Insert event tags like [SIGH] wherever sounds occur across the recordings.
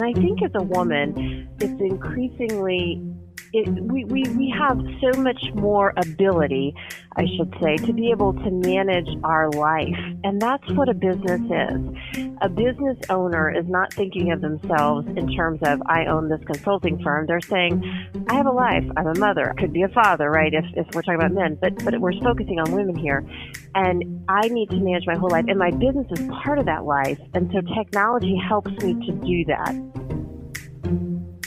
I think as a woman, it's increasingly it, we, we, we have so much more ability, I should say, to be able to manage our life. And that's what a business is. A business owner is not thinking of themselves in terms of, I own this consulting firm. They're saying, I have a life. I'm a mother. Could be a father, right? If, if we're talking about men, but, but we're focusing on women here. And I need to manage my whole life. And my business is part of that life. And so technology helps me to do that.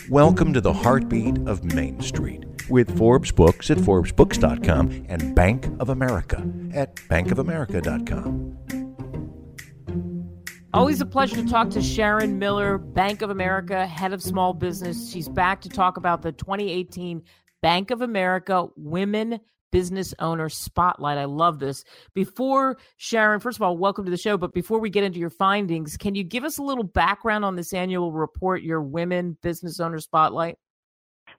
Welcome to the heartbeat of Main Street with Forbes Books at ForbesBooks.com and Bank of America at BankofAmerica.com. Always a pleasure to talk to Sharon Miller, Bank of America, head of small business. She's back to talk about the 2018 Bank of America Women business owner spotlight. I love this. Before Sharon, first of all, welcome to the show. But before we get into your findings, can you give us a little background on this annual report, your Women Business Owner Spotlight?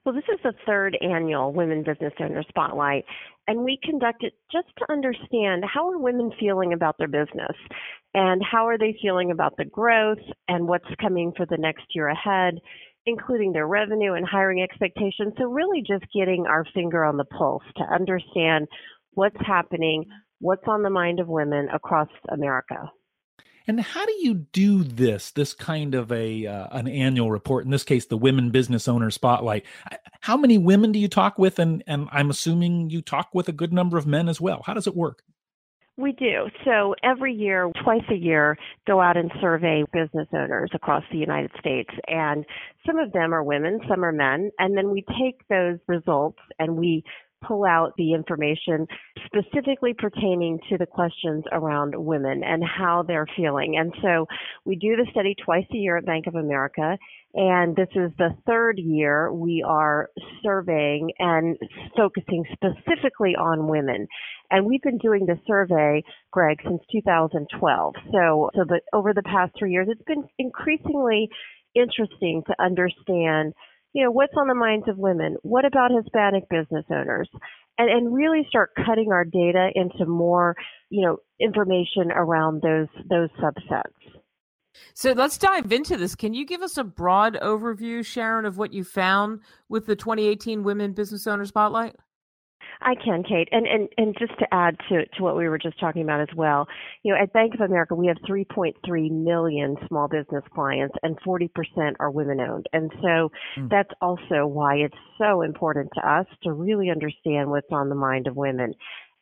Well, this is the third annual Women Business Owner Spotlight, and we conduct it just to understand how are women feeling about their business and how are they feeling about the growth and what's coming for the next year ahead including their revenue and hiring expectations. So, really just getting our finger on the pulse to understand what's happening, what's on the mind of women across America. And how do you do this? This kind of a uh, an annual report. In this case, the Women Business Owner Spotlight. How many women do you talk with? And and I'm assuming you talk with a good number of men as well. How does it work? We do. So every year, twice a year, go out and survey business owners across the United States. And some of them are women, some are men. And then we take those results and we pull out the information specifically pertaining to the questions around women and how they're feeling. And so we do the study twice a year at Bank of America. And this is the third year we are surveying and focusing specifically on women. And we've been doing the survey, Greg, since 2012. So, so the, over the past three years, it's been increasingly interesting to understand you know, what's on the minds of women? What about Hispanic business owners? And, and really start cutting our data into more, you know, information around those those subsets. So let's dive into this. Can you give us a broad overview, Sharon, of what you found with the 2018 Women Business Owner Spotlight? I can, Kate. And, and, and just to add to, to what we were just talking about as well, you know, at Bank of America, we have 3.3 million small business clients and 40% are women owned. And so mm. that's also why it's so important to us to really understand what's on the mind of women.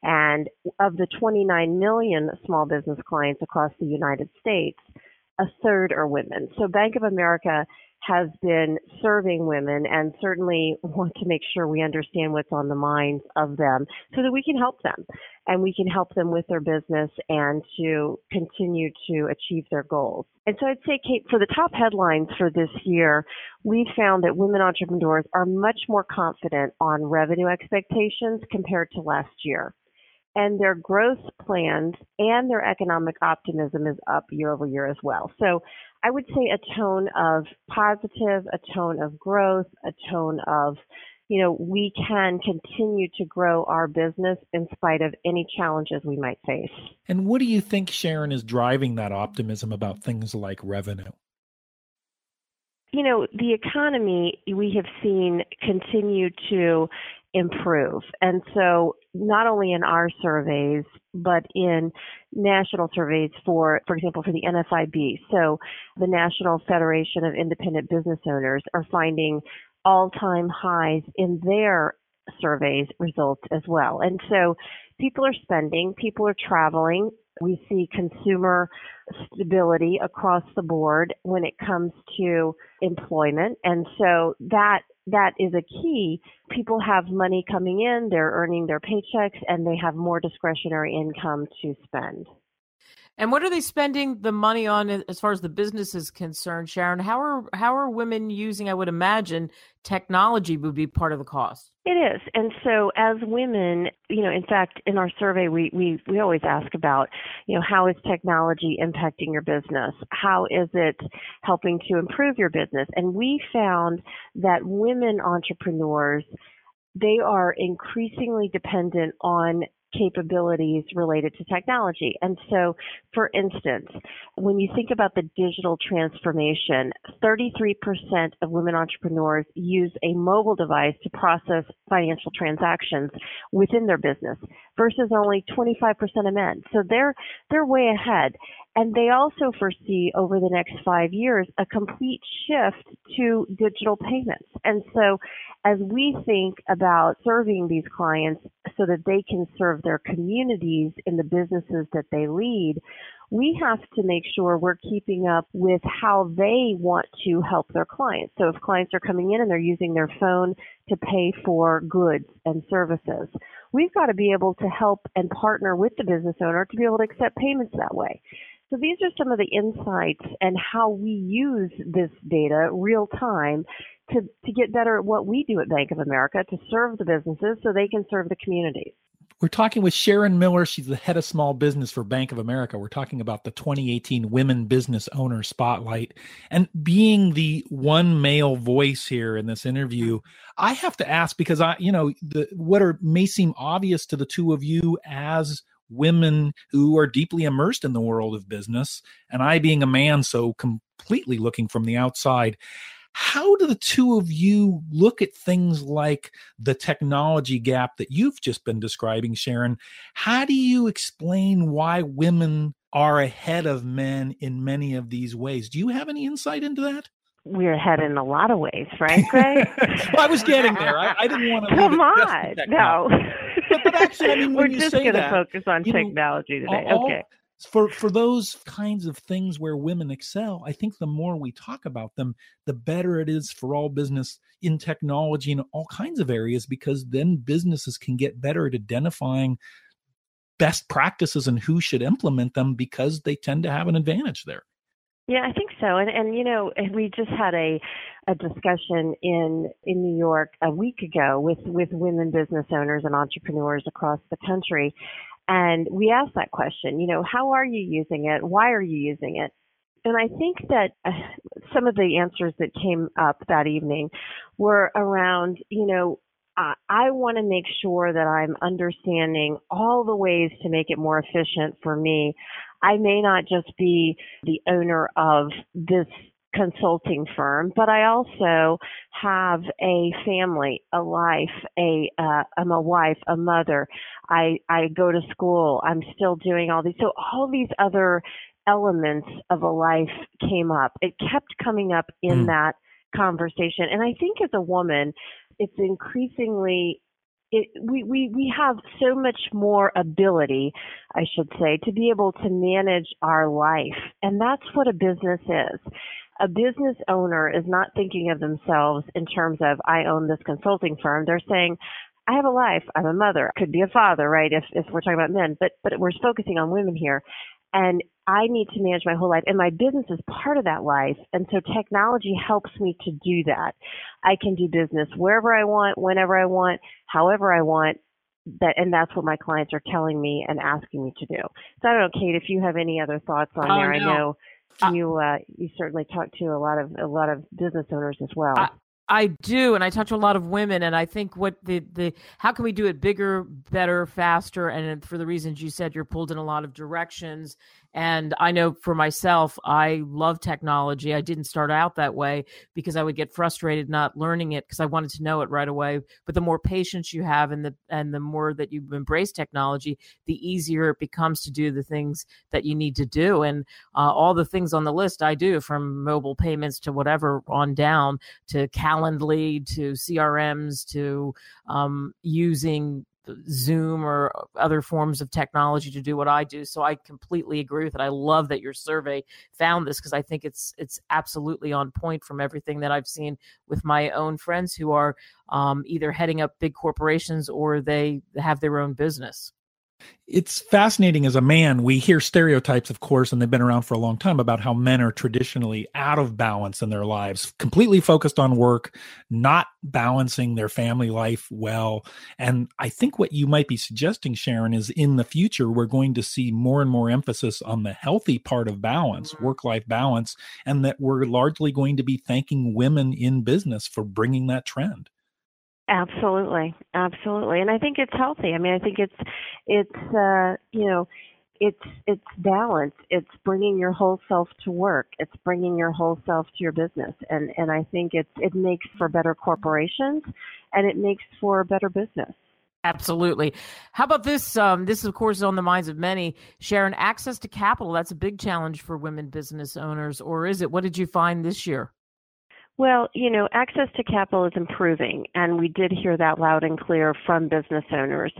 And of the 29 million small business clients across the United States, a third are women. So Bank of America has been serving women and certainly want to make sure we understand what's on the minds of them so that we can help them and we can help them with their business and to continue to achieve their goals. And so I'd say, Kate, for the top headlines for this year, we found that women entrepreneurs are much more confident on revenue expectations compared to last year and their growth plans and their economic optimism is up year over year as well. So I would say a tone of positive, a tone of growth, a tone of, you know, we can continue to grow our business in spite of any challenges we might face. And what do you think, Sharon, is driving that optimism about things like revenue? You know, the economy we have seen continue to improve. And so not only in our surveys, but in national surveys for, for example, for the NFIB. So the National Federation of Independent Business Owners are finding all time highs in their surveys results as well. And so people are spending, people are traveling. We see consumer stability across the board when it comes to employment. And so that that is a key. People have money coming in, they're earning their paychecks, and they have more discretionary income to spend. And what are they spending the money on as far as the business is concerned, Sharon? How are how are women using? I would imagine technology would be part of the cost. It is, and so as women, you know, in fact, in our survey, we we we always ask about, you know, how is technology impacting your business? How is it helping to improve your business? And we found that women entrepreneurs they are increasingly dependent on capabilities related to technology. And so, for instance, when you think about the digital transformation, 33% of women entrepreneurs use a mobile device to process financial transactions within their business versus only 25% of men. So they're they're way ahead. And they also foresee over the next five years a complete shift to digital payments. And so as we think about serving these clients so that they can serve their communities in the businesses that they lead, we have to make sure we're keeping up with how they want to help their clients. So if clients are coming in and they're using their phone to pay for goods and services, we've got to be able to help and partner with the business owner to be able to accept payments that way. So these are some of the insights and how we use this data real time to, to get better at what we do at Bank of America to serve the businesses so they can serve the communities. We're talking with Sharon Miller. She's the head of small business for Bank of America. We're talking about the 2018 Women Business Owner Spotlight. And being the one male voice here in this interview, I have to ask because I, you know, the what are may seem obvious to the two of you as women who are deeply immersed in the world of business, and I being a man, so completely looking from the outside. How do the two of you look at things like the technology gap that you've just been describing, Sharon? How do you explain why women are ahead of men in many of these ways? Do you have any insight into that? we're ahead in a lot of ways, right, Greg? [LAUGHS] well, I was getting there. I, I didn't want to. Come on, no. but, but, actually, I mean, [LAUGHS] we're just going to focus on technology know, today. All, okay. For for those kinds of things where women excel, I think the more we talk about them, the better it is for all business in technology and all kinds of areas, because then businesses can get better at identifying best practices and who should implement them because they tend to have an advantage there. Yeah, I think so. And and you know, we just had a a discussion in in New York a week ago with with women business owners and entrepreneurs across the country. And we asked that question, you know, how are you using it? Why are you using it? And I think that uh, some of the answers that came up that evening were around, you know, I want to make sure that I'm understanding all the ways to make it more efficient for me. I may not just be the owner of this consulting firm, but I also have a family, a life, a uh, I'm a wife, a mother. I I go to school. I'm still doing all these. So all these other elements of a life came up. It kept coming up in mm. that conversation. And I think as a woman, it's increasingly it, we, we, we have so much more ability, I should say, to be able to manage our life. And that's what a business is. A business owner is not thinking of themselves in terms of, I own this consulting firm. They're saying, I have a life. I'm a mother. Could be a father, right? If, if we're talking about men, but, but we're focusing on women here. And I need to manage my whole life and my business is part of that life. And so technology helps me to do that. I can do business wherever I want, whenever I want, however I want. That and that's what my clients are telling me and asking me to do. So I don't know, Kate, if you have any other thoughts on oh, there. No. I know you uh, you certainly talk to a lot of a lot of business owners as well. I, I do, and I talk to a lot of women, and I think what the the how can we do it bigger, better, faster, and for the reasons you said, you're pulled in a lot of directions, and I know for myself, I love technology. I didn't start out that way because I would get frustrated not learning it because I wanted to know it right away. But the more patience you have and the and the more that you embrace technology, the easier it becomes to do the things that you need to do. And uh, all the things on the list I do from mobile payments to whatever on down to Calendly to CRMs to um, using Zoom or other forms of technology to do what I do. So I completely agree with it. I love that your survey found this because I think it's it's absolutely on point from everything that I've seen with my own friends who are um, either heading up big corporations or they have their own business it's fascinating as a man. We hear stereotypes, of course, and they've been around for a long time about how men are traditionally out of balance in their lives, completely focused on work, not balancing their family life well. And I think what you might be suggesting, Sharon, is in the future, we're going to see more and more emphasis on the healthy part of balance, mm-hmm. work life balance, and that we're largely going to be thanking women in business for bringing that trend. Absolutely, absolutely, and I think it's healthy. I mean, I think it's it's uh, you know it's it's balance. It's bringing your whole self to work. It's bringing your whole self to your business, and and I think it's it makes for better corporations, and it makes for better business. Absolutely. How about this? Um, this, of course, is on the minds of many. Sharon, access to capital, that's a big challenge for women business owners, or is it? What did you find this year? Well, you know, access to capital is improving, and we did hear that loud and clear from business owners.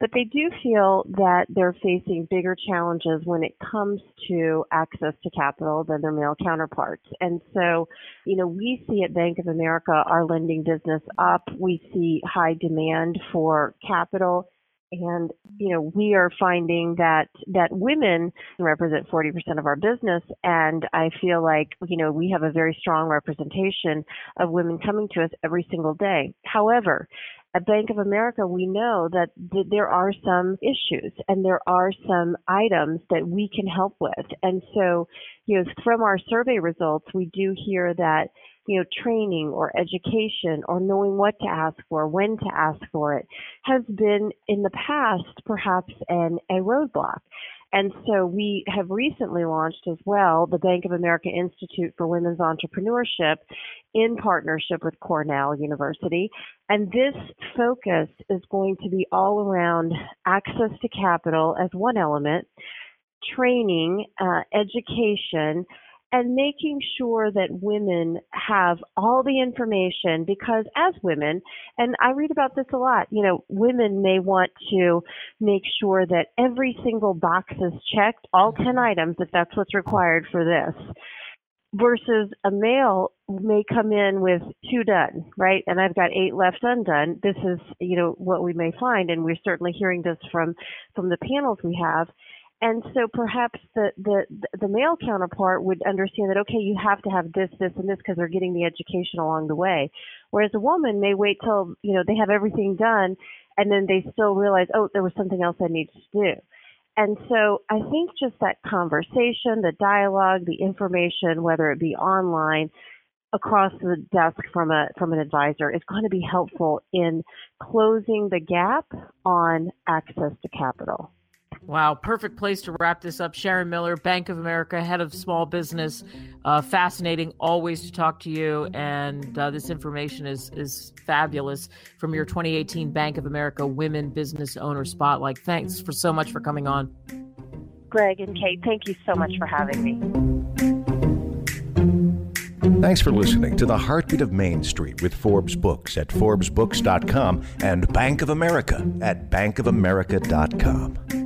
But they do feel that they're facing bigger challenges when it comes to access to capital than their male counterparts. And so, you know, we see at Bank of America our lending business up. We see high demand for capital and you know we are finding that that women represent 40% of our business and i feel like you know we have a very strong representation of women coming to us every single day however at Bank of America, we know that th- there are some issues and there are some items that we can help with. And so, you know, from our survey results, we do hear that you know, training or education or knowing what to ask for, when to ask for it, has been in the past perhaps an, a roadblock. And so we have recently launched as well the Bank of America Institute for Women's Entrepreneurship in partnership with Cornell University. And this focus is going to be all around access to capital as one element, training, uh, education, and making sure that women have all the information because as women, and I read about this a lot, you know, women may want to make sure that every single box is checked, all 10 items if that's what's required for this. Versus a male may come in with two done, right? And I've got eight left undone. This is, you know, what we may find, and we're certainly hearing this from from the panels we have and so perhaps the, the the male counterpart would understand that okay you have to have this this and this because they're getting the education along the way. Whereas a woman may wait till you know they have everything done and then they still realize oh there was something else i need to do. And so i think just that conversation the dialogue the information whether it be online across the desk from a from an advisor is going to be helpful in closing the gap on access to capital Wow, perfect place to wrap this up. Sharon Miller, Bank of America, head of small business. Uh, fascinating, always to talk to you, and uh, this information is is fabulous from your 2018 Bank of America Women Business Owner Spotlight. Thanks for so much for coming on. Greg and Kate, thank you so much for having me. Thanks for listening to The Heartbeat of Main Street with Forbes Books at ForbesBooks.com and Bank of America at BankofAmerica.com.